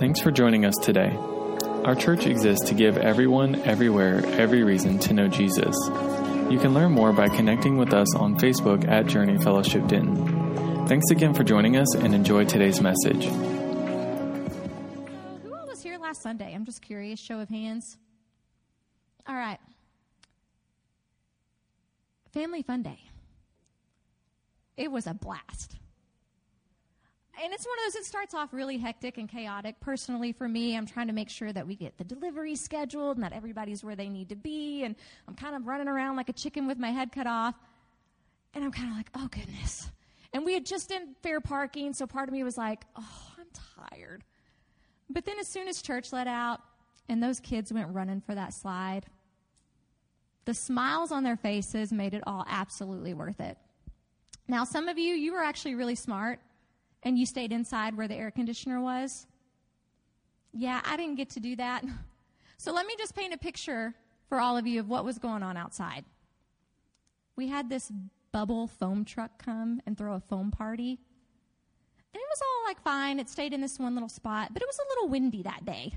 Thanks for joining us today. Our church exists to give everyone, everywhere, every reason to know Jesus. You can learn more by connecting with us on Facebook at Journey Fellowship Denton. Thanks again for joining us and enjoy today's message. Who all was here last Sunday? I'm just curious. Show of hands. All right. Family Fun Day. It was a blast. And it's one of those, it starts off really hectic and chaotic. Personally, for me, I'm trying to make sure that we get the delivery scheduled and that everybody's where they need to be. And I'm kind of running around like a chicken with my head cut off. And I'm kind of like, oh, goodness. And we had just done fair parking, so part of me was like, oh, I'm tired. But then as soon as church let out and those kids went running for that slide, the smiles on their faces made it all absolutely worth it. Now, some of you, you were actually really smart and you stayed inside where the air conditioner was. Yeah, I didn't get to do that. So let me just paint a picture for all of you of what was going on outside. We had this bubble foam truck come and throw a foam party. And it was all like fine. It stayed in this one little spot, but it was a little windy that day.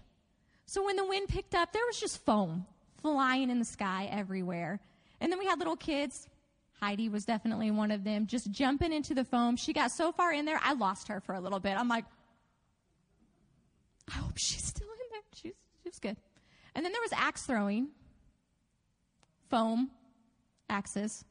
So when the wind picked up, there was just foam flying in the sky everywhere. And then we had little kids. Heidi was definitely one of them, just jumping into the foam. She got so far in there, I lost her for a little bit. I'm like, I hope she's still in there. She's, she was good. And then there was axe throwing, foam, axes.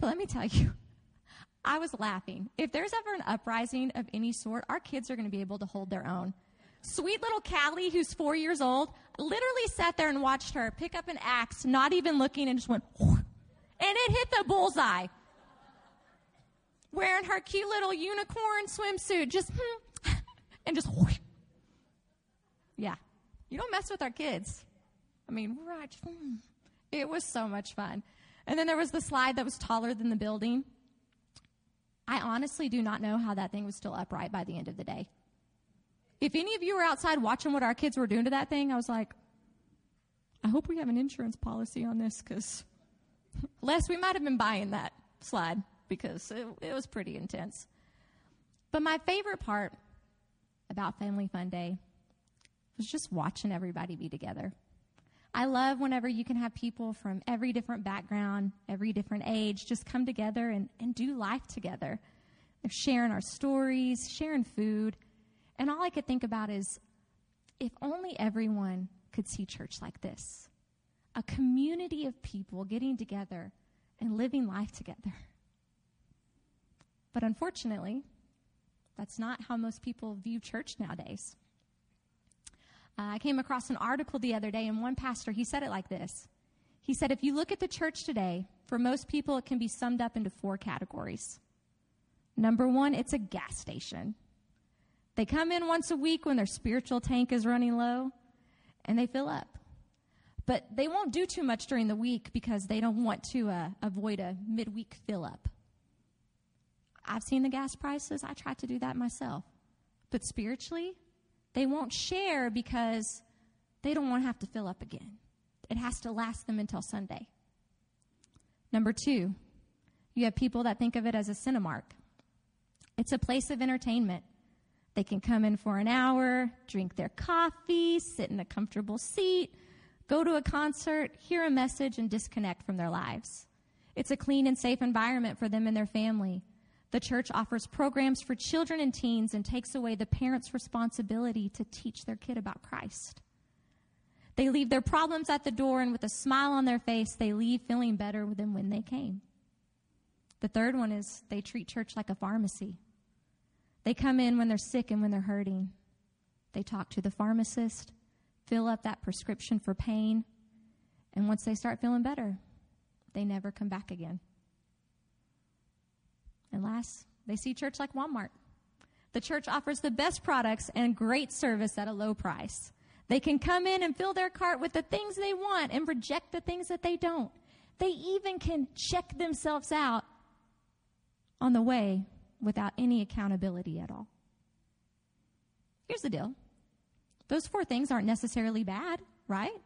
But let me tell you, I was laughing. If there's ever an uprising of any sort, our kids are going to be able to hold their own. Sweet little Callie, who's four years old, literally sat there and watched her pick up an axe, not even looking, and just went, and it hit the bullseye. Wearing her cute little unicorn swimsuit, just, and just, yeah. You don't mess with our kids. I mean, right. Hmm. It was so much fun. And then there was the slide that was taller than the building. I honestly do not know how that thing was still upright by the end of the day. If any of you were outside watching what our kids were doing to that thing, I was like, I hope we have an insurance policy on this because, Les, we might have been buying that slide because it, it was pretty intense. But my favorite part about Family Fun Day was just watching everybody be together. I love whenever you can have people from every different background, every different age, just come together and, and do life together. They're sharing our stories, sharing food. And all I could think about is if only everyone could see church like this a community of people getting together and living life together. But unfortunately, that's not how most people view church nowadays. Uh, I came across an article the other day, and one pastor, he said it like this. He said, if you look at the church today, for most people, it can be summed up into four categories. Number one, it's a gas station. They come in once a week when their spiritual tank is running low, and they fill up. But they won't do too much during the week because they don't want to uh, avoid a midweek fill up. I've seen the gas prices. I try to do that myself. But spiritually, they won't share because they don't want to have to fill up again. It has to last them until Sunday. Number two, you have people that think of it as a Cinemark. It's a place of entertainment. They can come in for an hour, drink their coffee, sit in a comfortable seat, go to a concert, hear a message, and disconnect from their lives. It's a clean and safe environment for them and their family. The church offers programs for children and teens and takes away the parents' responsibility to teach their kid about Christ. They leave their problems at the door, and with a smile on their face, they leave feeling better than when they came. The third one is they treat church like a pharmacy. They come in when they're sick and when they're hurting. They talk to the pharmacist, fill up that prescription for pain, and once they start feeling better, they never come back again. And last, they see church like Walmart. The church offers the best products and great service at a low price. They can come in and fill their cart with the things they want and reject the things that they don't. They even can check themselves out on the way without any accountability at all. Here's the deal those four things aren't necessarily bad, right?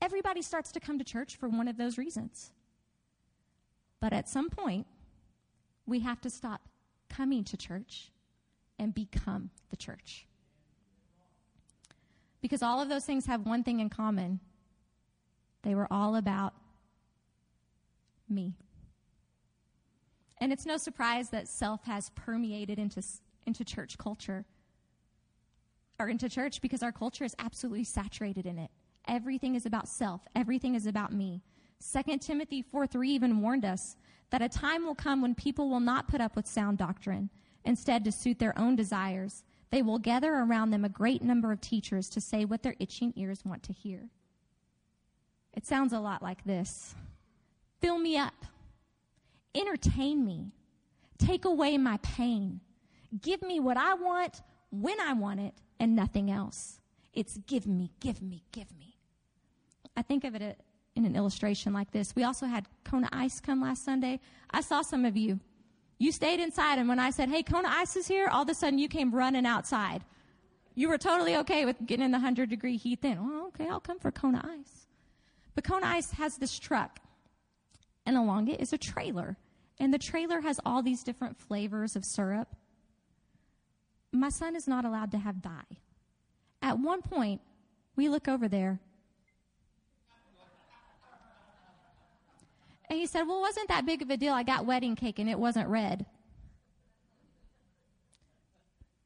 Everybody starts to come to church for one of those reasons. But at some point, we have to stop coming to church and become the church. Because all of those things have one thing in common they were all about me. And it's no surprise that self has permeated into, into church culture or into church because our culture is absolutely saturated in it. Everything is about self, everything is about me. 2 Timothy 4 3 even warned us that a time will come when people will not put up with sound doctrine. Instead, to suit their own desires, they will gather around them a great number of teachers to say what their itching ears want to hear. It sounds a lot like this Fill me up, entertain me, take away my pain, give me what I want when I want it, and nothing else. It's give me, give me, give me. I think of it uh, in an illustration like this. We also had Kona Ice come last Sunday. I saw some of you. You stayed inside, and when I said, Hey, Kona Ice is here, all of a sudden you came running outside. You were totally okay with getting in the 100 degree heat then. Oh, okay, I'll come for Kona Ice. But Kona Ice has this truck, and along it is a trailer. And the trailer has all these different flavors of syrup. My son is not allowed to have dye. At one point, we look over there. And he said, Well, wasn't that big of a deal? I got wedding cake and it wasn't red.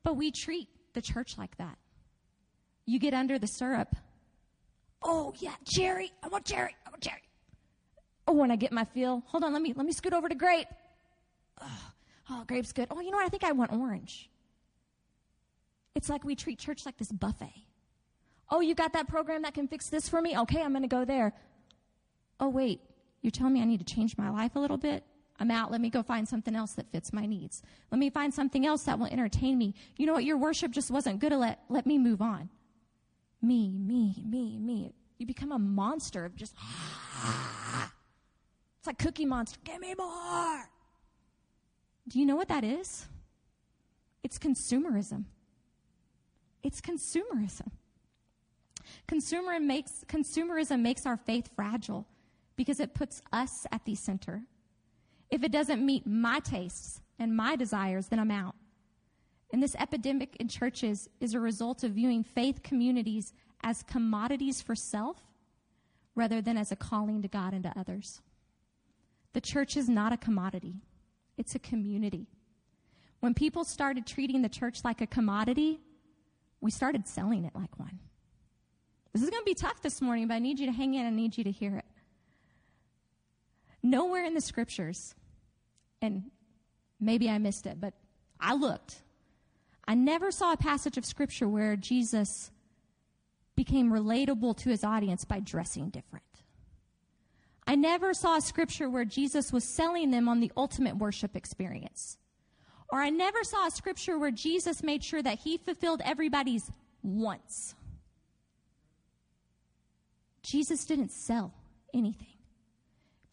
But we treat the church like that. You get under the syrup. Oh, yeah, cherry. I want cherry. I want cherry. Oh, when I get my feel, hold on, let me let me scoot over to grape. Oh, oh grape's good. Oh, you know what? I think I want orange. It's like we treat church like this buffet. Oh, you got that program that can fix this for me? Okay, I'm going to go there. Oh, wait, you're telling me I need to change my life a little bit? I'm out. Let me go find something else that fits my needs. Let me find something else that will entertain me. You know what? Your worship just wasn't good. Let, let me move on. Me, me, me, me. You become a monster of just, it's like Cookie Monster. Give me more. Do you know what that is? It's consumerism. It's consumerism. Consumer makes, consumerism makes our faith fragile because it puts us at the center. If it doesn't meet my tastes and my desires, then I'm out. And this epidemic in churches is a result of viewing faith communities as commodities for self rather than as a calling to God and to others. The church is not a commodity, it's a community. When people started treating the church like a commodity, we started selling it like one. This is going to be tough this morning, but I need you to hang in. I need you to hear it. Nowhere in the scriptures, and maybe I missed it, but I looked. I never saw a passage of scripture where Jesus became relatable to his audience by dressing different. I never saw a scripture where Jesus was selling them on the ultimate worship experience. Or I never saw a scripture where Jesus made sure that he fulfilled everybody's wants. Jesus didn't sell anything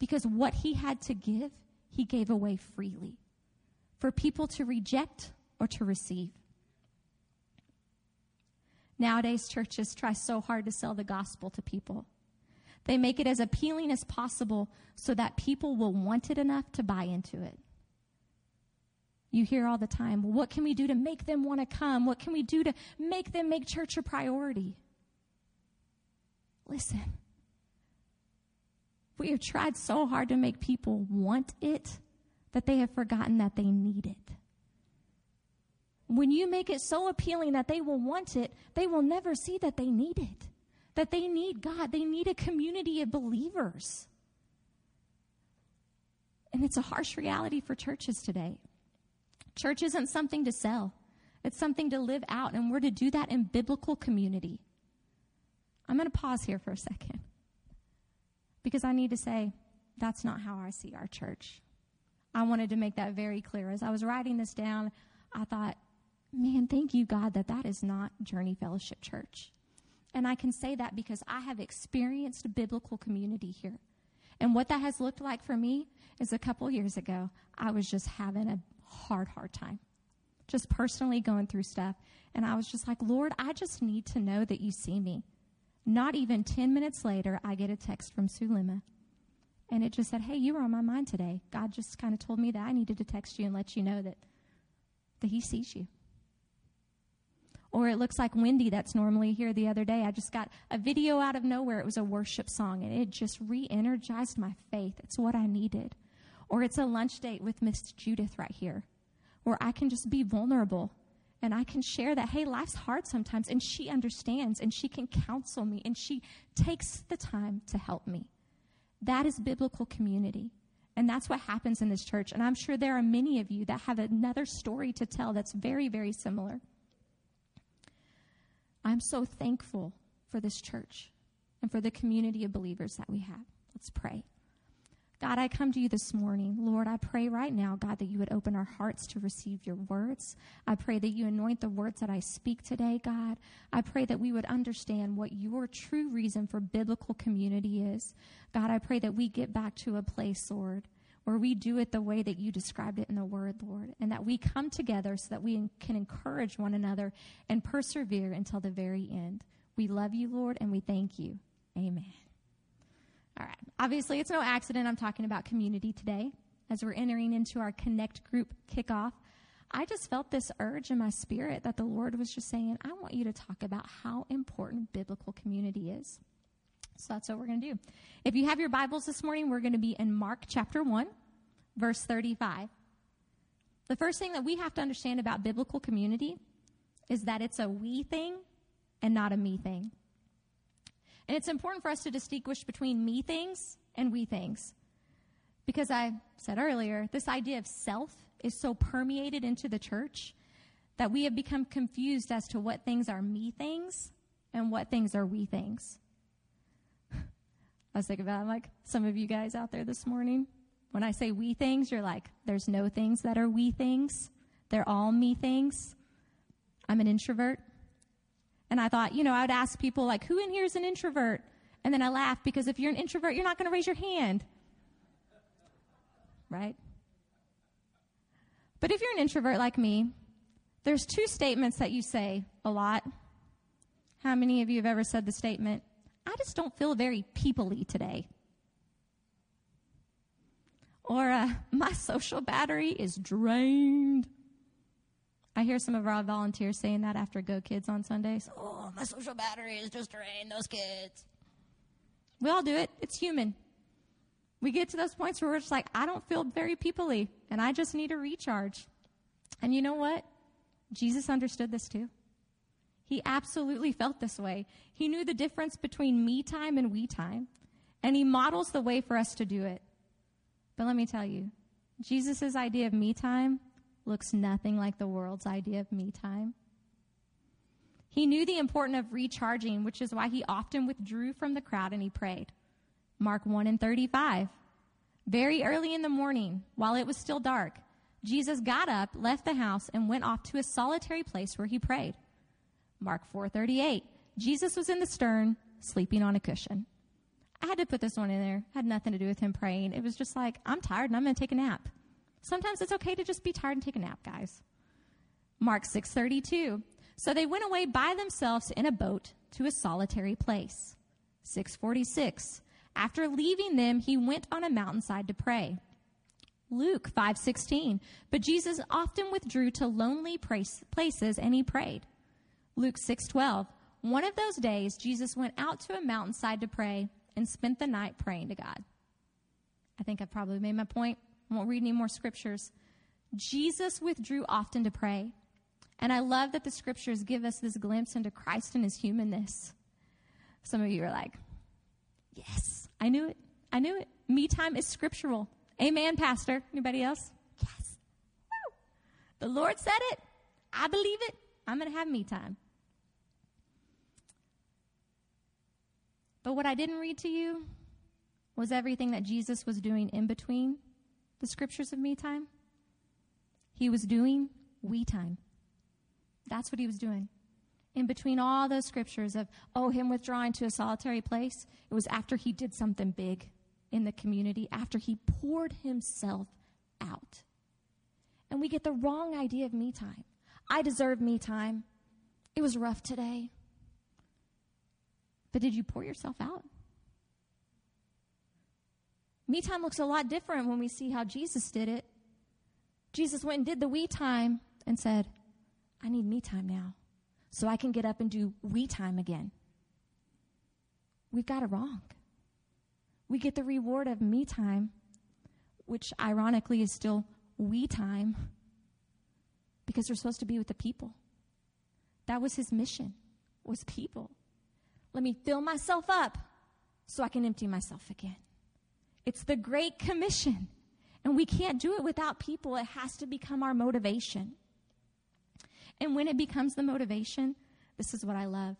because what he had to give, he gave away freely for people to reject or to receive. Nowadays, churches try so hard to sell the gospel to people. They make it as appealing as possible so that people will want it enough to buy into it. You hear all the time, what can we do to make them want to come? What can we do to make them make church a priority? Listen, we have tried so hard to make people want it that they have forgotten that they need it. When you make it so appealing that they will want it, they will never see that they need it, that they need God, they need a community of believers. And it's a harsh reality for churches today. Church isn't something to sell, it's something to live out, and we're to do that in biblical community. I'm going to pause here for a second because I need to say that's not how I see our church. I wanted to make that very clear. As I was writing this down, I thought, man, thank you, God, that that is not Journey Fellowship Church. And I can say that because I have experienced biblical community here. And what that has looked like for me is a couple years ago, I was just having a hard, hard time. Just personally going through stuff. And I was just like, Lord, I just need to know that you see me. Not even 10 minutes later, I get a text from Sulima. And it just said, Hey, you were on my mind today. God just kind of told me that I needed to text you and let you know that, that He sees you. Or it looks like Wendy that's normally here the other day. I just got a video out of nowhere. It was a worship song and it just re energized my faith. It's what I needed. Or it's a lunch date with Miss Judith right here where I can just be vulnerable and I can share that, hey, life's hard sometimes, and she understands and she can counsel me and she takes the time to help me. That is biblical community. And that's what happens in this church. And I'm sure there are many of you that have another story to tell that's very, very similar. I'm so thankful for this church and for the community of believers that we have. Let's pray. God, I come to you this morning. Lord, I pray right now, God, that you would open our hearts to receive your words. I pray that you anoint the words that I speak today, God. I pray that we would understand what your true reason for biblical community is. God, I pray that we get back to a place, Lord, where we do it the way that you described it in the word, Lord, and that we come together so that we can encourage one another and persevere until the very end. We love you, Lord, and we thank you. Amen. All right. Obviously, it's no accident I'm talking about community today as we're entering into our Connect group kickoff. I just felt this urge in my spirit that the Lord was just saying, I want you to talk about how important biblical community is. So that's what we're going to do. If you have your Bibles this morning, we're going to be in Mark chapter 1, verse 35. The first thing that we have to understand about biblical community is that it's a we thing and not a me thing. And it's important for us to distinguish between me things and we things. Because I said earlier, this idea of self is so permeated into the church that we have become confused as to what things are me things and what things are we things. I was thinking about like some of you guys out there this morning. When I say we things, you're like, there's no things that are we things. They're all me things. I'm an introvert. And I thought, you know, I would ask people like, who in here is an introvert? And then I laughed because if you're an introvert, you're not going to raise your hand. Right? But if you're an introvert like me, there's two statements that you say a lot. How many of you have ever said the statement, I just don't feel very peoply today. Or, uh, my social battery is drained. I hear some of our volunteers saying that after Go Kids on Sundays. Oh, my social battery is just drained, those kids. We all do it. It's human. We get to those points where we're just like, I don't feel very peoply, and I just need a recharge. And you know what? Jesus understood this too. He absolutely felt this way. He knew the difference between me time and we time, and he models the way for us to do it. But let me tell you, Jesus' idea of me time looks nothing like the world's idea of me time. He knew the importance of recharging, which is why he often withdrew from the crowd and he prayed. Mark 1 and 35. Very early in the morning, while it was still dark, Jesus got up, left the house, and went off to a solitary place where he prayed. Mark 4:38. Jesus was in the stern, sleeping on a cushion. I had to put this one in there. It had nothing to do with him praying. It was just like, I'm tired and I'm going to take a nap. Sometimes it's okay to just be tired and take a nap, guys. Mark 6:32. So they went away by themselves in a boat to a solitary place. 646. After leaving them, he went on a mountainside to pray. Luke 5:16. But Jesus often withdrew to lonely places and he prayed. Luke 6:12. One of those days Jesus went out to a mountainside to pray and spent the night praying to God. I think I've probably made my point. I won't read any more scriptures. Jesus withdrew often to pray. And I love that the scriptures give us this glimpse into Christ and his humanness. Some of you are like, yes, I knew it. I knew it. Me time is scriptural. Amen, Pastor. Anybody else? Yes. Woo. The Lord said it. I believe it. I'm going to have me time. But what I didn't read to you was everything that Jesus was doing in between the scriptures of me time. He was doing we time. That's what he was doing. In between all those scriptures of, oh, him withdrawing to a solitary place, it was after he did something big in the community, after he poured himself out. And we get the wrong idea of me time. I deserve me time. It was rough today. But did you pour yourself out? Me time looks a lot different when we see how Jesus did it. Jesus went and did the we time and said, I need me time now. so I can get up and do we time again. We've got it wrong. We get the reward of me time, which ironically is still we time, because we're supposed to be with the people. That was his mission, was people. Let me fill myself up so I can empty myself again. It's the Great Commission. And we can't do it without people. It has to become our motivation. And when it becomes the motivation, this is what I love.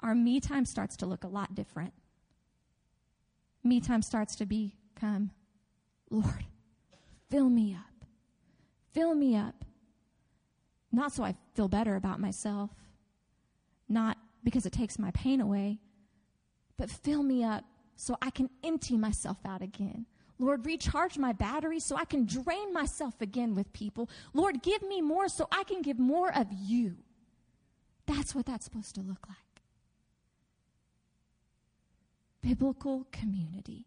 Our me time starts to look a lot different. Me time starts to become, Lord, fill me up. Fill me up. Not so I feel better about myself, not because it takes my pain away, but fill me up so I can empty myself out again. Lord, recharge my battery so I can drain myself again with people. Lord, give me more so I can give more of you. That's what that's supposed to look like. Biblical community,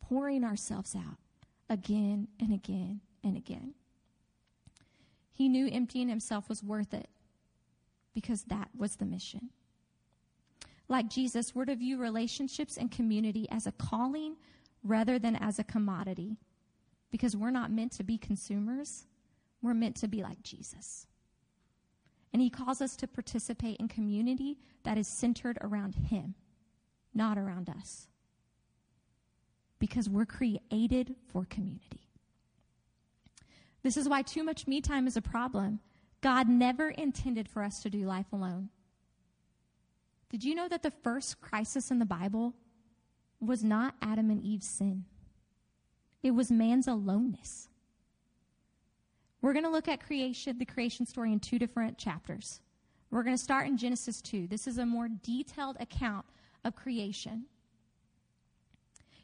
pouring ourselves out again and again and again. He knew emptying himself was worth it because that was the mission. Like Jesus, we're to view relationships and community as a calling rather than as a commodity because we're not meant to be consumers. We're meant to be like Jesus. And he calls us to participate in community that is centered around him, not around us. Because we're created for community. This is why too much me time is a problem. God never intended for us to do life alone. Did you know that the first crisis in the Bible was not Adam and Eve's sin? It was man's aloneness. We're going to look at creation, the creation story in two different chapters. We're going to start in Genesis 2. This is a more detailed account of creation.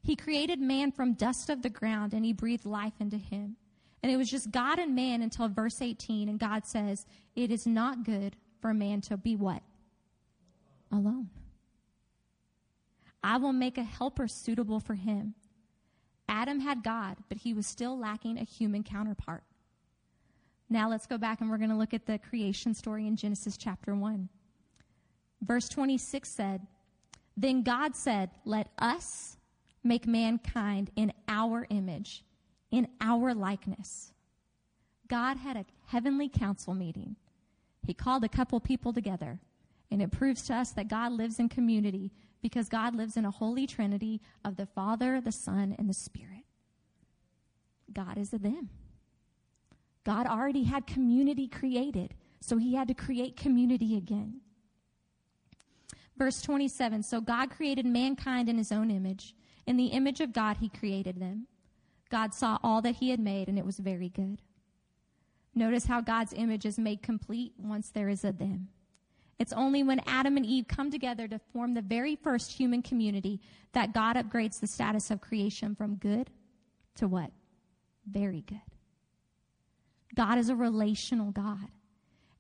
He created man from dust of the ground and he breathed life into him. And it was just God and man until verse 18. And God says, It is not good for man to be what? Alone. I will make a helper suitable for him. Adam had God, but he was still lacking a human counterpart. Now let's go back and we're going to look at the creation story in Genesis chapter 1. Verse 26 said, Then God said, Let us make mankind in our image, in our likeness. God had a heavenly council meeting. He called a couple people together, and it proves to us that God lives in community because God lives in a holy trinity of the Father, the Son, and the Spirit. God is a them. God already had community created, so he had to create community again. Verse 27 So God created mankind in his own image. In the image of God, he created them. God saw all that he had made, and it was very good. Notice how God's image is made complete once there is a them. It's only when Adam and Eve come together to form the very first human community that God upgrades the status of creation from good to what? Very good. God is a relational God.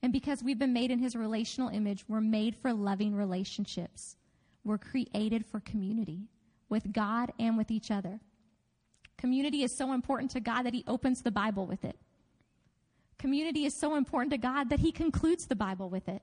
And because we've been made in his relational image, we're made for loving relationships. We're created for community with God and with each other. Community is so important to God that he opens the Bible with it. Community is so important to God that he concludes the Bible with it.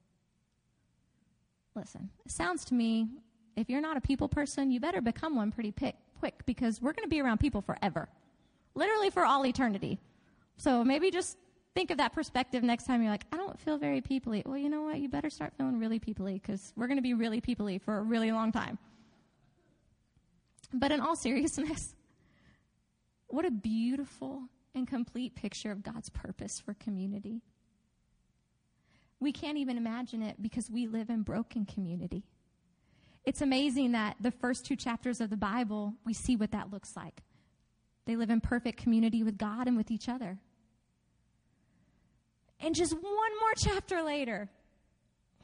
Listen, it sounds to me, if you're not a people person, you better become one pretty quick because we're going to be around people forever. Literally for all eternity. So maybe just think of that perspective next time you're like, I don't feel very peoply. Well, you know what? You better start feeling really peoply because we're going to be really peoply for a really long time. But in all seriousness, what a beautiful and complete picture of God's purpose for community. We can't even imagine it because we live in broken community. It's amazing that the first two chapters of the Bible, we see what that looks like. They live in perfect community with God and with each other. And just one more chapter later,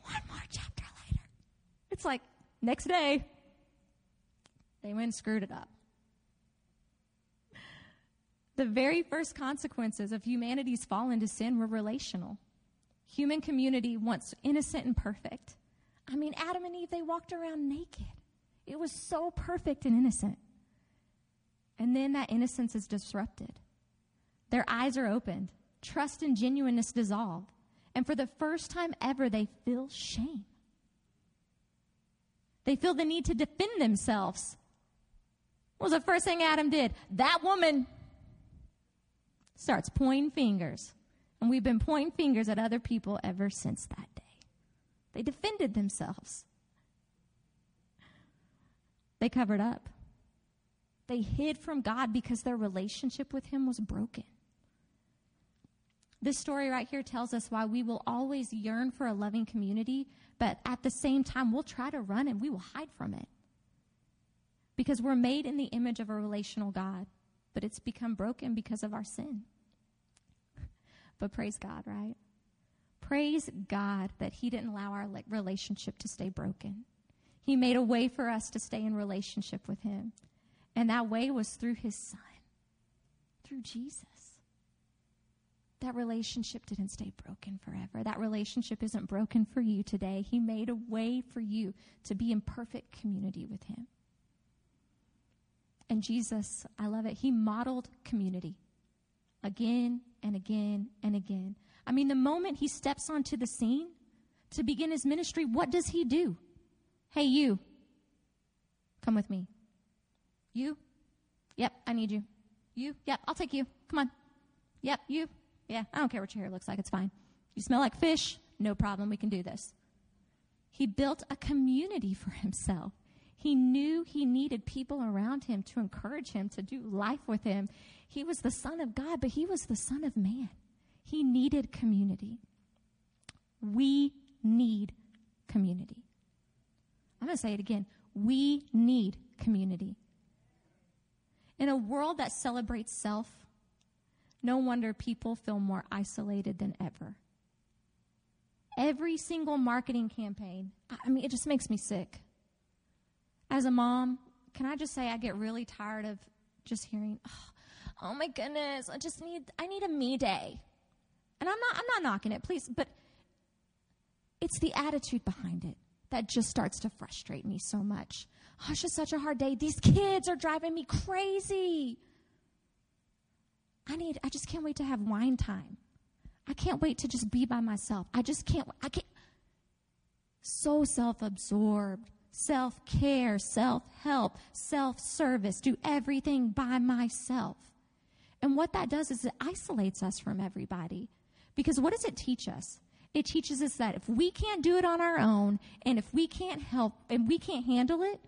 one more chapter later, it's like, Next day, they went and screwed it up. The very first consequences of humanity's fall into sin were relational. Human community, once innocent and perfect. I mean, Adam and Eve, they walked around naked. It was so perfect and innocent. And then that innocence is disrupted. Their eyes are opened, trust and genuineness dissolve. And for the first time ever, they feel shame. They feel the need to defend themselves. What was the first thing Adam did? That woman starts pointing fingers. And we've been pointing fingers at other people ever since that day. They defended themselves. They covered up. They hid from God because their relationship with Him was broken. This story right here tells us why we will always yearn for a loving community, but at the same time, we'll try to run and we will hide from it. Because we're made in the image of a relational God, but it's become broken because of our sin. But praise God, right? Praise God that He didn't allow our relationship to stay broken. He made a way for us to stay in relationship with Him. And that way was through His Son, through Jesus. That relationship didn't stay broken forever. That relationship isn't broken for you today. He made a way for you to be in perfect community with Him. And Jesus, I love it, He modeled community again and again and again. I mean, the moment he steps onto the scene to begin his ministry, what does he do? Hey, you, come with me. You? Yep, I need you. You? Yep, I'll take you. Come on. Yep, you? Yeah, I don't care what your hair looks like. It's fine. You smell like fish? No problem. We can do this. He built a community for himself. He knew he needed people around him to encourage him to do life with him. He was the Son of God, but he was the Son of man. He needed community. We need community. I'm going to say it again. We need community. In a world that celebrates self, no wonder people feel more isolated than ever. Every single marketing campaign, I mean, it just makes me sick. As a mom, can I just say I get really tired of just hearing, oh, oh my goodness, I just need, I need a me day. And I'm not, I'm not knocking it, please, but it's the attitude behind it that just starts to frustrate me so much. Oh, it's just such a hard day. These kids are driving me crazy. I need, I just can't wait to have wine time. I can't wait to just be by myself. I just can't, I can't. So self absorbed, self care, self help, self service, do everything by myself. And what that does is it isolates us from everybody. Because what does it teach us? It teaches us that if we can't do it on our own, and if we can't help, and we can't handle it,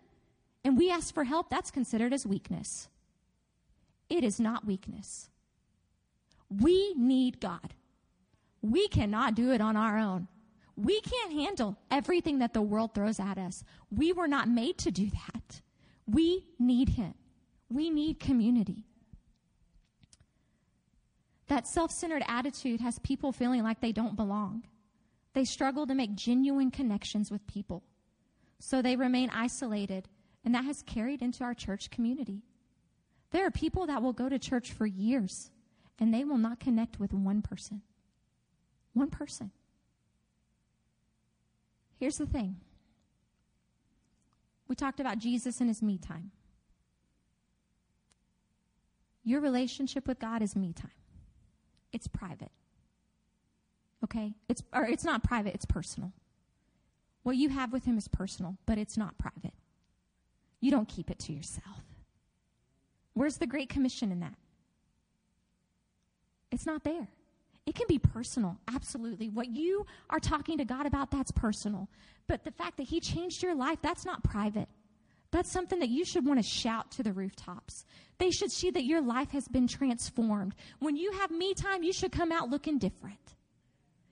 and we ask for help, that's considered as weakness. It is not weakness. We need God. We cannot do it on our own. We can't handle everything that the world throws at us. We were not made to do that. We need Him. We need community. That self centered attitude has people feeling like they don't belong. They struggle to make genuine connections with people. So they remain isolated, and that has carried into our church community. There are people that will go to church for years, and they will not connect with one person. One person. Here's the thing we talked about Jesus and his me time. Your relationship with God is me time it's private. Okay? It's or it's not private, it's personal. What you have with him is personal, but it's not private. You don't keep it to yourself. Where's the Great Commission in that? It's not there. It can be personal, absolutely. What you are talking to God about, that's personal. But the fact that He changed your life, that's not private. That's something that you should want to shout to the rooftops. They should see that your life has been transformed. When you have me time, you should come out looking different.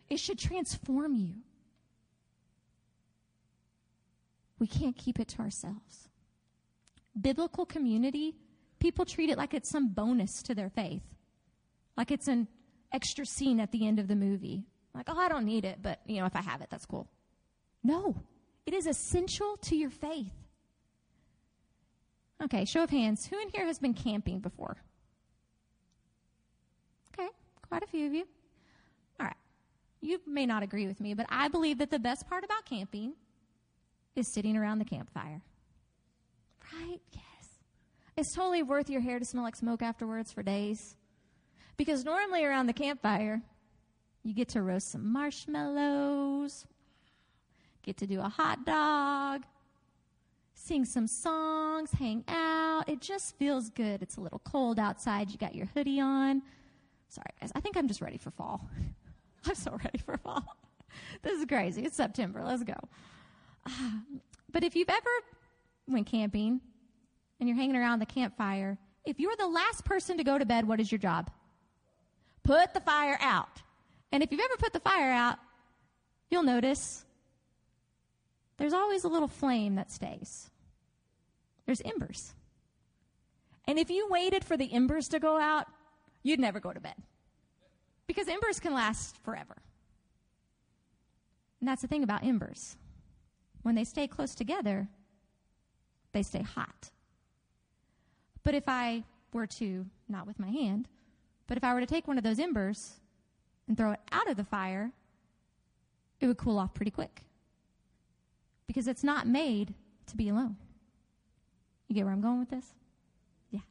It should transform you. We can't keep it to ourselves. Biblical community, people treat it like it's some bonus to their faith, like it's an extra scene at the end of the movie. Like, oh, I don't need it, but you know, if I have it, that's cool. No, It is essential to your faith. Okay, show of hands. Who in here has been camping before? Okay, quite a few of you. All right. You may not agree with me, but I believe that the best part about camping is sitting around the campfire. Right? Yes. It's totally worth your hair to smell like smoke afterwards for days. Because normally around the campfire, you get to roast some marshmallows, get to do a hot dog, sing some songs, hang out. It just feels good. It's a little cold outside. You got your hoodie on. Sorry, guys. I think I'm just ready for fall. I'm so ready for fall. this is crazy. It's September. Let's go. But if you've ever went camping and you're hanging around the campfire, if you're the last person to go to bed, what is your job? Put the fire out. And if you've ever put the fire out, you'll notice there's always a little flame that stays. There's embers. And if you waited for the embers to go out, you'd never go to bed. Because embers can last forever. And that's the thing about embers. When they stay close together, they stay hot. But if I were to, not with my hand, but if I were to take one of those embers and throw it out of the fire, it would cool off pretty quick. Because it's not made to be alone. You get where I'm going with this? Yeah.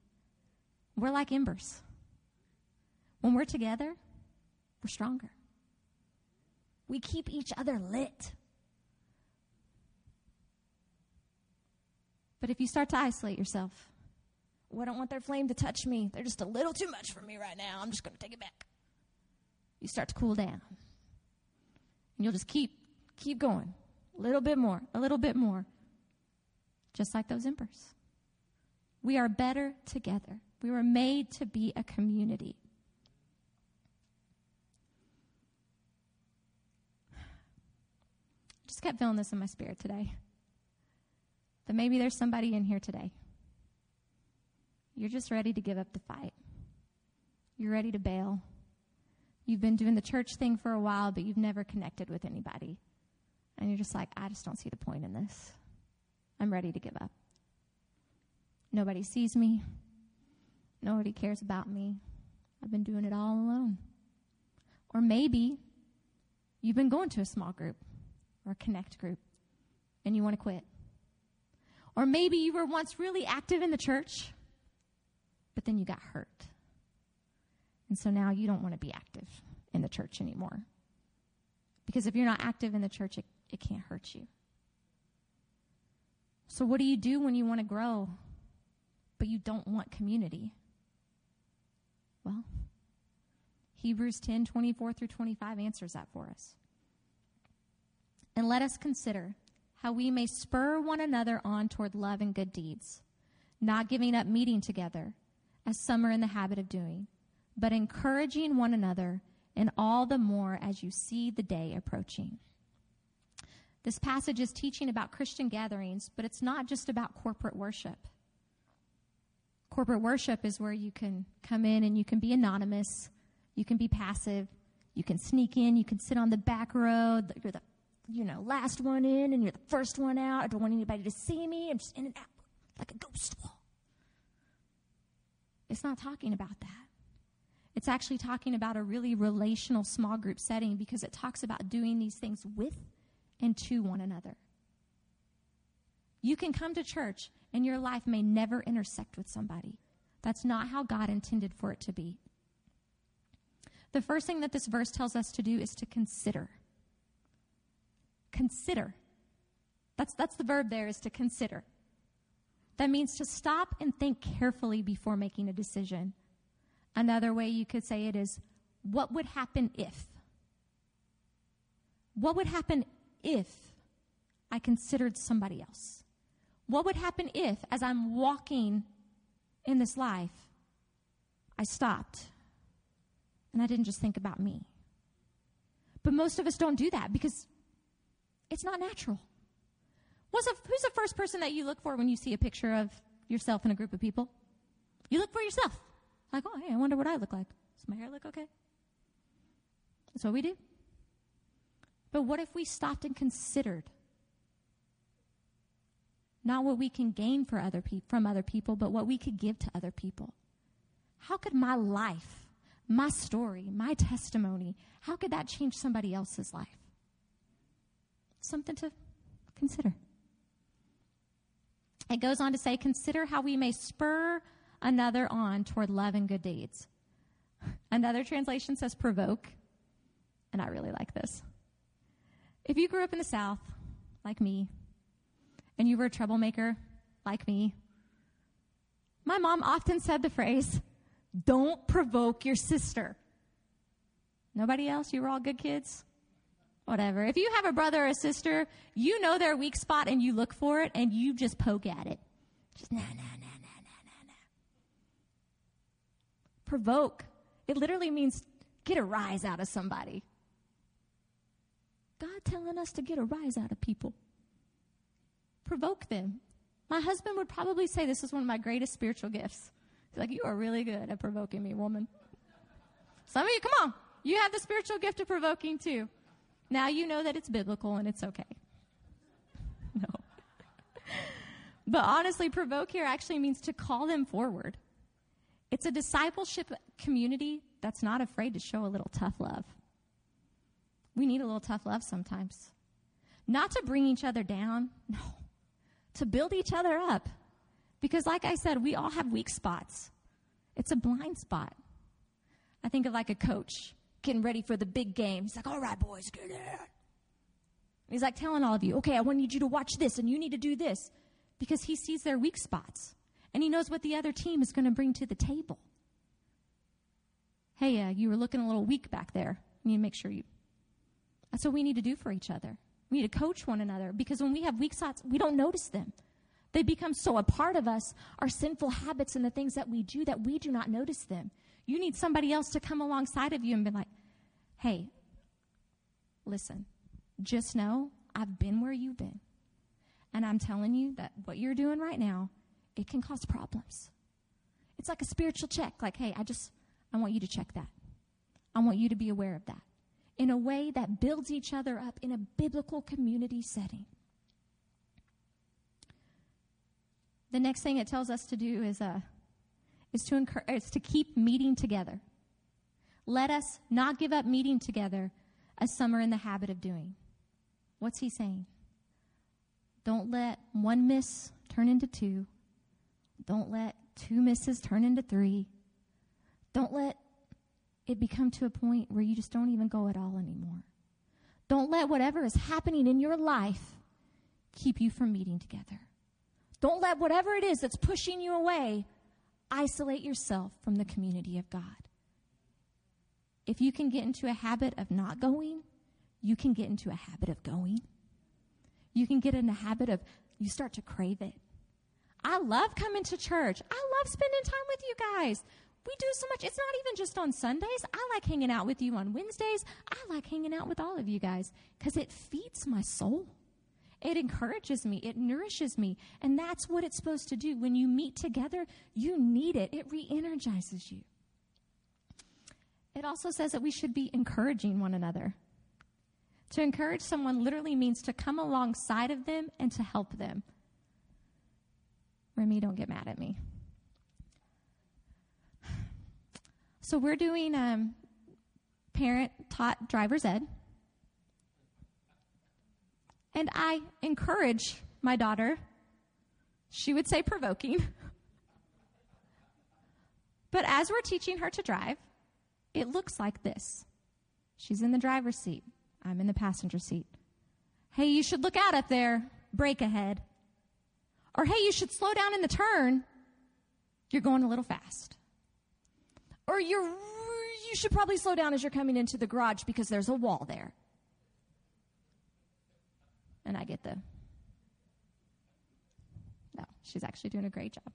We're like embers. When we're together, we're stronger. We keep each other lit. But if you start to isolate yourself, I don't want their flame to touch me. They're just a little too much for me right now. I'm just going to take it back. You start to cool down. And you'll just keep keep going. A little bit more, a little bit more. Just like those embers. We are better together. We were made to be a community. Just kept feeling this in my spirit today. That maybe there's somebody in here today you're just ready to give up the fight. You're ready to bail. You've been doing the church thing for a while, but you've never connected with anybody. And you're just like, I just don't see the point in this. I'm ready to give up. Nobody sees me. Nobody cares about me. I've been doing it all alone. Or maybe you've been going to a small group or a connect group and you want to quit. Or maybe you were once really active in the church but then you got hurt. And so now you don't want to be active in the church anymore. Because if you're not active in the church, it, it can't hurt you. So, what do you do when you want to grow, but you don't want community? Well, Hebrews 10 24 through 25 answers that for us. And let us consider how we may spur one another on toward love and good deeds, not giving up meeting together as some are in the habit of doing, but encouraging one another, and all the more as you see the day approaching. This passage is teaching about Christian gatherings, but it's not just about corporate worship. Corporate worship is where you can come in and you can be anonymous, you can be passive, you can sneak in, you can sit on the back row, you're the you know last one in and you're the first one out. I don't want anybody to see me. I'm just in and out like a ghost wall. It's not talking about that. It's actually talking about a really relational small group setting because it talks about doing these things with and to one another. You can come to church and your life may never intersect with somebody. That's not how God intended for it to be. The first thing that this verse tells us to do is to consider. Consider. That's, that's the verb there is to consider. That means to stop and think carefully before making a decision. Another way you could say it is, what would happen if? What would happen if I considered somebody else? What would happen if, as I'm walking in this life, I stopped and I didn't just think about me? But most of us don't do that because it's not natural. What's a, who's the first person that you look for when you see a picture of yourself in a group of people? You look for yourself. Like, oh, hey, I wonder what I look like. Does my hair look okay? That's what we do. But what if we stopped and considered not what we can gain for other pe- from other people, but what we could give to other people. How could my life, my story, my testimony, how could that change somebody else's life? Something to consider. It goes on to say, consider how we may spur another on toward love and good deeds. Another translation says provoke, and I really like this. If you grew up in the South, like me, and you were a troublemaker, like me, my mom often said the phrase, don't provoke your sister. Nobody else? You were all good kids? Whatever. If you have a brother or a sister, you know their weak spot and you look for it and you just poke at it. Just nah, nah, nah, nah, nah, nah, nah. Provoke. It literally means get a rise out of somebody. God telling us to get a rise out of people. Provoke them. My husband would probably say this is one of my greatest spiritual gifts. He's like, You are really good at provoking me, woman. Some of you, come on. You have the spiritual gift of provoking too. Now you know that it's biblical and it's okay. No. but honestly, provoke here actually means to call them forward. It's a discipleship community that's not afraid to show a little tough love. We need a little tough love sometimes. Not to bring each other down, no, to build each other up. Because, like I said, we all have weak spots. It's a blind spot. I think of like a coach getting ready for the big game. He's like, all right, boys, get in. He's like telling all of you, okay, I want you to watch this and you need to do this because he sees their weak spots and he knows what the other team is going to bring to the table. Hey, uh, you were looking a little weak back there. You need to make sure you. That's what we need to do for each other. We need to coach one another because when we have weak spots, we don't notice them. They become so a part of us, our sinful habits and the things that we do, that we do not notice them. You need somebody else to come alongside of you and be like, hey, listen, just know I've been where you've been. And I'm telling you that what you're doing right now, it can cause problems. It's like a spiritual check. Like, hey, I just, I want you to check that. I want you to be aware of that in a way that builds each other up in a biblical community setting. The next thing it tells us to do is, uh, is, to, encourage, is to keep meeting together. Let us not give up meeting together as some are in the habit of doing. What's he saying? Don't let one miss turn into two. Don't let two misses turn into three. Don't let it become to a point where you just don't even go at all anymore. Don't let whatever is happening in your life keep you from meeting together. Don't let whatever it is that's pushing you away isolate yourself from the community of God. If you can get into a habit of not going, you can get into a habit of going. You can get in a habit of, you start to crave it. I love coming to church. I love spending time with you guys. We do so much. It's not even just on Sundays. I like hanging out with you on Wednesdays. I like hanging out with all of you guys because it feeds my soul. It encourages me. It nourishes me. And that's what it's supposed to do. When you meet together, you need it. It re energizes you. It also says that we should be encouraging one another. To encourage someone literally means to come alongside of them and to help them. Remy, don't get mad at me. So we're doing um, parent taught driver's ed. And I encourage my daughter. She would say provoking. but as we're teaching her to drive, it looks like this. She's in the driver's seat. I'm in the passenger seat. Hey, you should look out up there. Brake ahead. Or hey, you should slow down in the turn. You're going a little fast. Or you're, you should probably slow down as you're coming into the garage because there's a wall there. And I get the, no, she's actually doing a great job.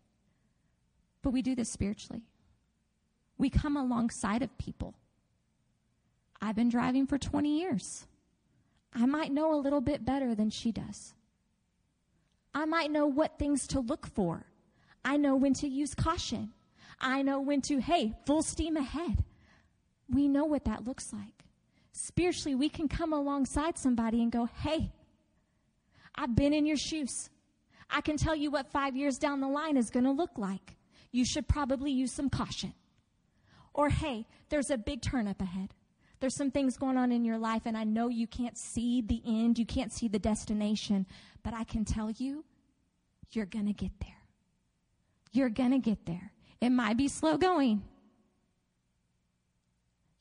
But we do this spiritually. We come alongside of people. I've been driving for 20 years. I might know a little bit better than she does. I might know what things to look for. I know when to use caution. I know when to, hey, full steam ahead. We know what that looks like. Spiritually, we can come alongside somebody and go, hey, I've been in your shoes. I can tell you what five years down the line is going to look like. You should probably use some caution. Or, hey, there's a big turn up ahead. There's some things going on in your life, and I know you can't see the end, you can't see the destination, but I can tell you, you're going to get there. You're going to get there. It might be slow going.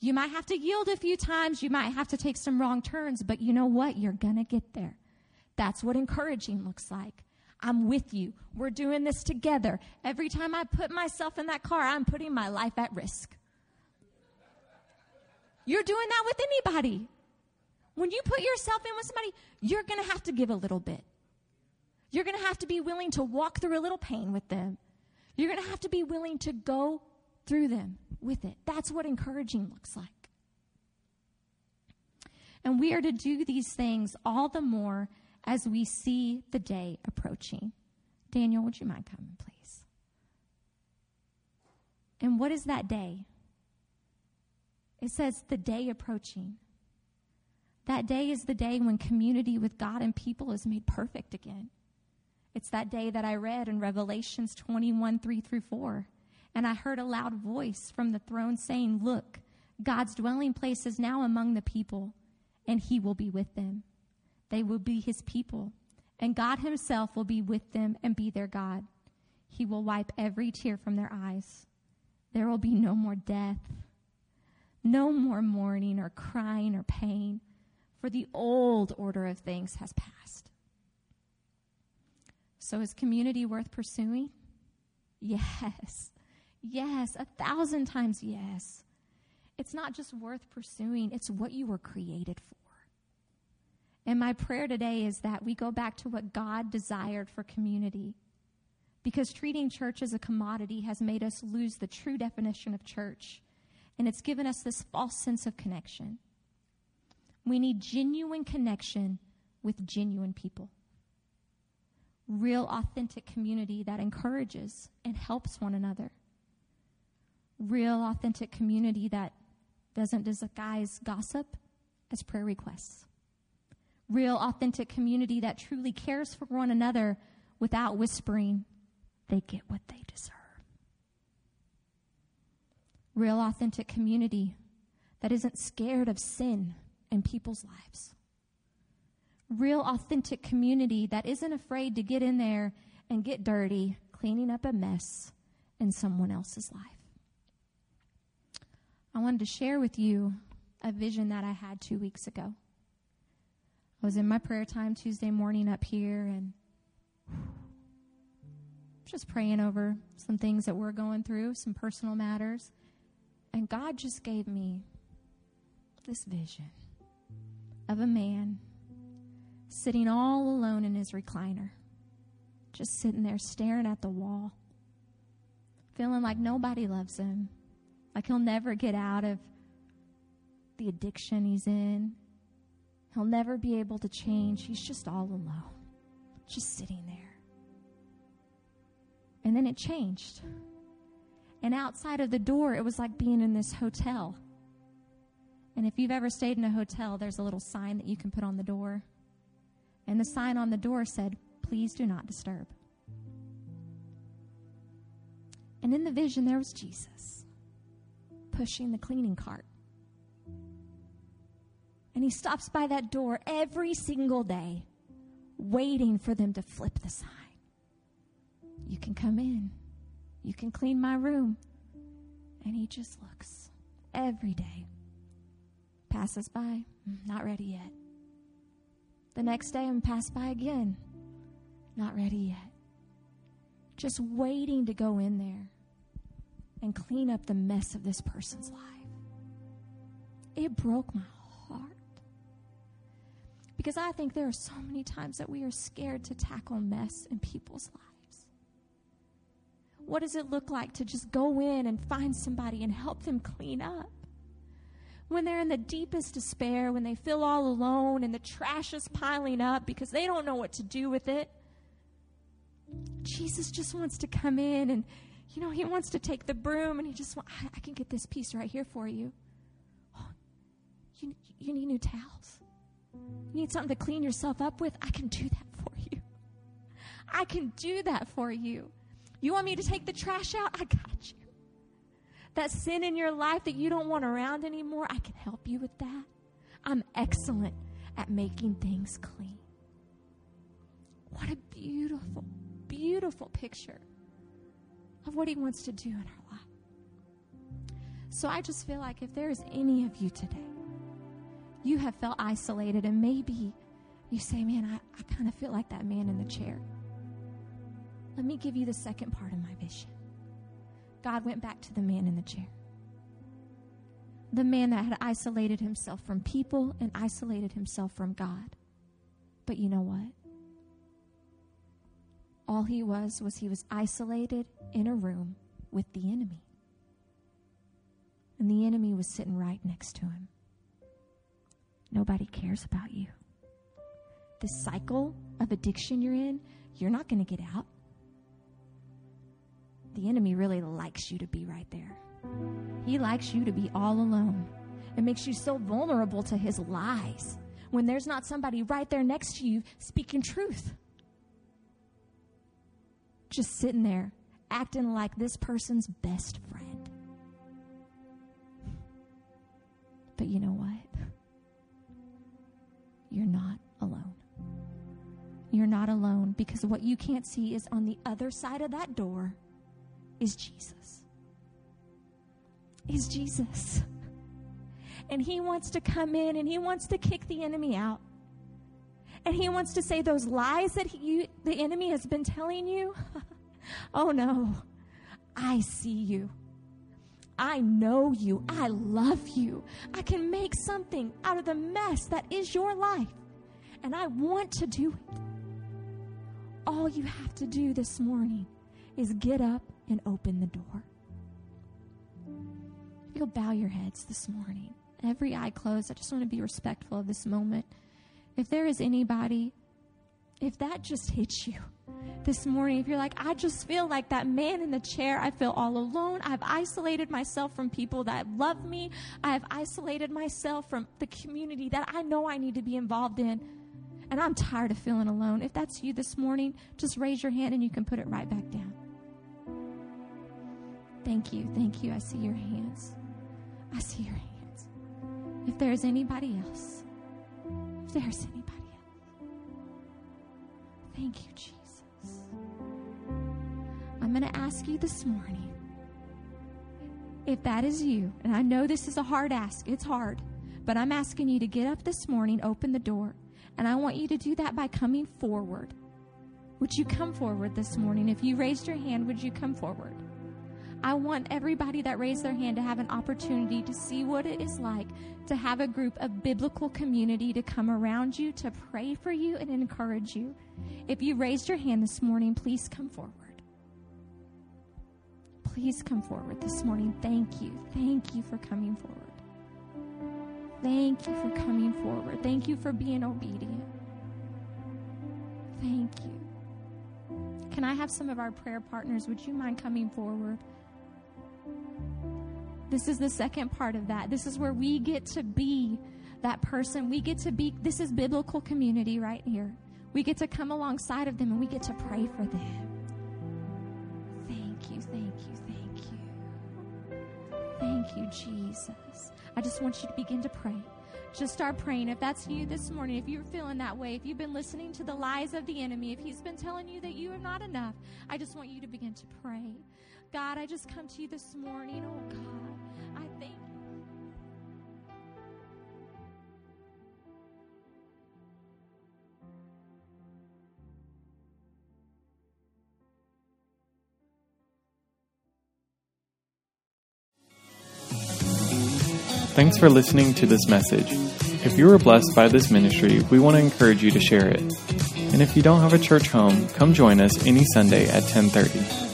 You might have to yield a few times. You might have to take some wrong turns, but you know what? You're going to get there. That's what encouraging looks like. I'm with you. We're doing this together. Every time I put myself in that car, I'm putting my life at risk. You're doing that with anybody. When you put yourself in with somebody, you're going to have to give a little bit. You're going to have to be willing to walk through a little pain with them. You're going to have to be willing to go through them with it. That's what encouraging looks like. And we are to do these things all the more as we see the day approaching. Daniel, would you mind coming, please? And what is that day? It says the day approaching. That day is the day when community with God and people is made perfect again. It's that day that I read in Revelations 21 3 through 4. And I heard a loud voice from the throne saying, Look, God's dwelling place is now among the people, and he will be with them. They will be his people, and God himself will be with them and be their God. He will wipe every tear from their eyes. There will be no more death, no more mourning or crying or pain, for the old order of things has passed. So, is community worth pursuing? Yes. Yes, a thousand times yes. It's not just worth pursuing, it's what you were created for. And my prayer today is that we go back to what God desired for community. Because treating church as a commodity has made us lose the true definition of church. And it's given us this false sense of connection. We need genuine connection with genuine people. Real, authentic community that encourages and helps one another real, authentic community that doesn't disguise gossip as prayer requests. Real, authentic community that truly cares for one another without whispering, they get what they deserve. Real, authentic community that isn't scared of sin in people's lives. Real, authentic community that isn't afraid to get in there and get dirty, cleaning up a mess in someone else's life. I wanted to share with you a vision that I had two weeks ago. I was in my prayer time Tuesday morning up here and just praying over some things that we're going through, some personal matters. And God just gave me this vision of a man sitting all alone in his recliner, just sitting there staring at the wall, feeling like nobody loves him, like he'll never get out of the addiction he's in. He'll never be able to change. He's just all alone, just sitting there. And then it changed. And outside of the door, it was like being in this hotel. And if you've ever stayed in a hotel, there's a little sign that you can put on the door. And the sign on the door said, Please do not disturb. And in the vision, there was Jesus pushing the cleaning cart. And he stops by that door every single day, waiting for them to flip the sign. You can come in. You can clean my room. And he just looks every day. Passes by, mm, not ready yet. The next day, I'm passed by again, not ready yet. Just waiting to go in there and clean up the mess of this person's life. It broke my heart. Because I think there are so many times that we are scared to tackle mess in people's lives. What does it look like to just go in and find somebody and help them clean up? When they're in the deepest despair, when they feel all alone and the trash is piling up because they don't know what to do with it, Jesus just wants to come in and you know, he wants to take the broom and he just wants, I, I can get this piece right here for you. Oh, you. You need new towels. You need something to clean yourself up with? I can do that for you. I can do that for you. You want me to take the trash out? I got you. That sin in your life that you don't want around anymore, I can help you with that. I'm excellent at making things clean. What a beautiful, beautiful picture of what He wants to do in our life. So I just feel like if there is any of you today, you have felt isolated, and maybe you say, Man, I, I kind of feel like that man in the chair. Let me give you the second part of my vision. God went back to the man in the chair. The man that had isolated himself from people and isolated himself from God. But you know what? All he was was he was isolated in a room with the enemy. And the enemy was sitting right next to him. Nobody cares about you. The cycle of addiction you're in, you're not going to get out. The enemy really likes you to be right there. He likes you to be all alone. It makes you so vulnerable to his lies when there's not somebody right there next to you speaking truth. Just sitting there acting like this person's best friend. But you know what? You're not alone. You're not alone because what you can't see is on the other side of that door is Jesus. Is Jesus. And he wants to come in and he wants to kick the enemy out. And he wants to say those lies that he, the enemy has been telling you. oh no, I see you. I know you. I love you. I can make something out of the mess that is your life. And I want to do it. All you have to do this morning is get up and open the door. You'll bow your heads this morning, every eye closed, I just want to be respectful of this moment. If there is anybody, if that just hits you this morning, if you're like, I just feel like that man in the chair, I feel all alone. I've isolated myself from people that love me. I have isolated myself from the community that I know I need to be involved in. And I'm tired of feeling alone. If that's you this morning, just raise your hand and you can put it right back down. Thank you. Thank you. I see your hands. I see your hands. If there's anybody else, if there's anybody else, thank you, Jesus. I'm going to ask you this morning if that is you, and I know this is a hard ask, it's hard, but I'm asking you to get up this morning, open the door, and I want you to do that by coming forward. Would you come forward this morning? If you raised your hand, would you come forward? I want everybody that raised their hand to have an opportunity to see what it is like to have a group of biblical community to come around you, to pray for you, and encourage you. If you raised your hand this morning, please come forward. Please come forward this morning. Thank you. Thank you for coming forward. Thank you for coming forward. Thank you for being obedient. Thank you. Can I have some of our prayer partners? Would you mind coming forward? This is the second part of that. This is where we get to be that person. We get to be, this is biblical community right here. We get to come alongside of them and we get to pray for them. Thank you, thank you, thank you. Thank you, Jesus. I just want you to begin to pray. Just start praying. If that's you this morning, if you're feeling that way, if you've been listening to the lies of the enemy, if he's been telling you that you are not enough, I just want you to begin to pray. God, I just come to you this morning. Oh, God, Thanks for listening to this message. If you were blessed by this ministry, we want to encourage you to share it. And if you don't have a church home, come join us any Sunday at 1030.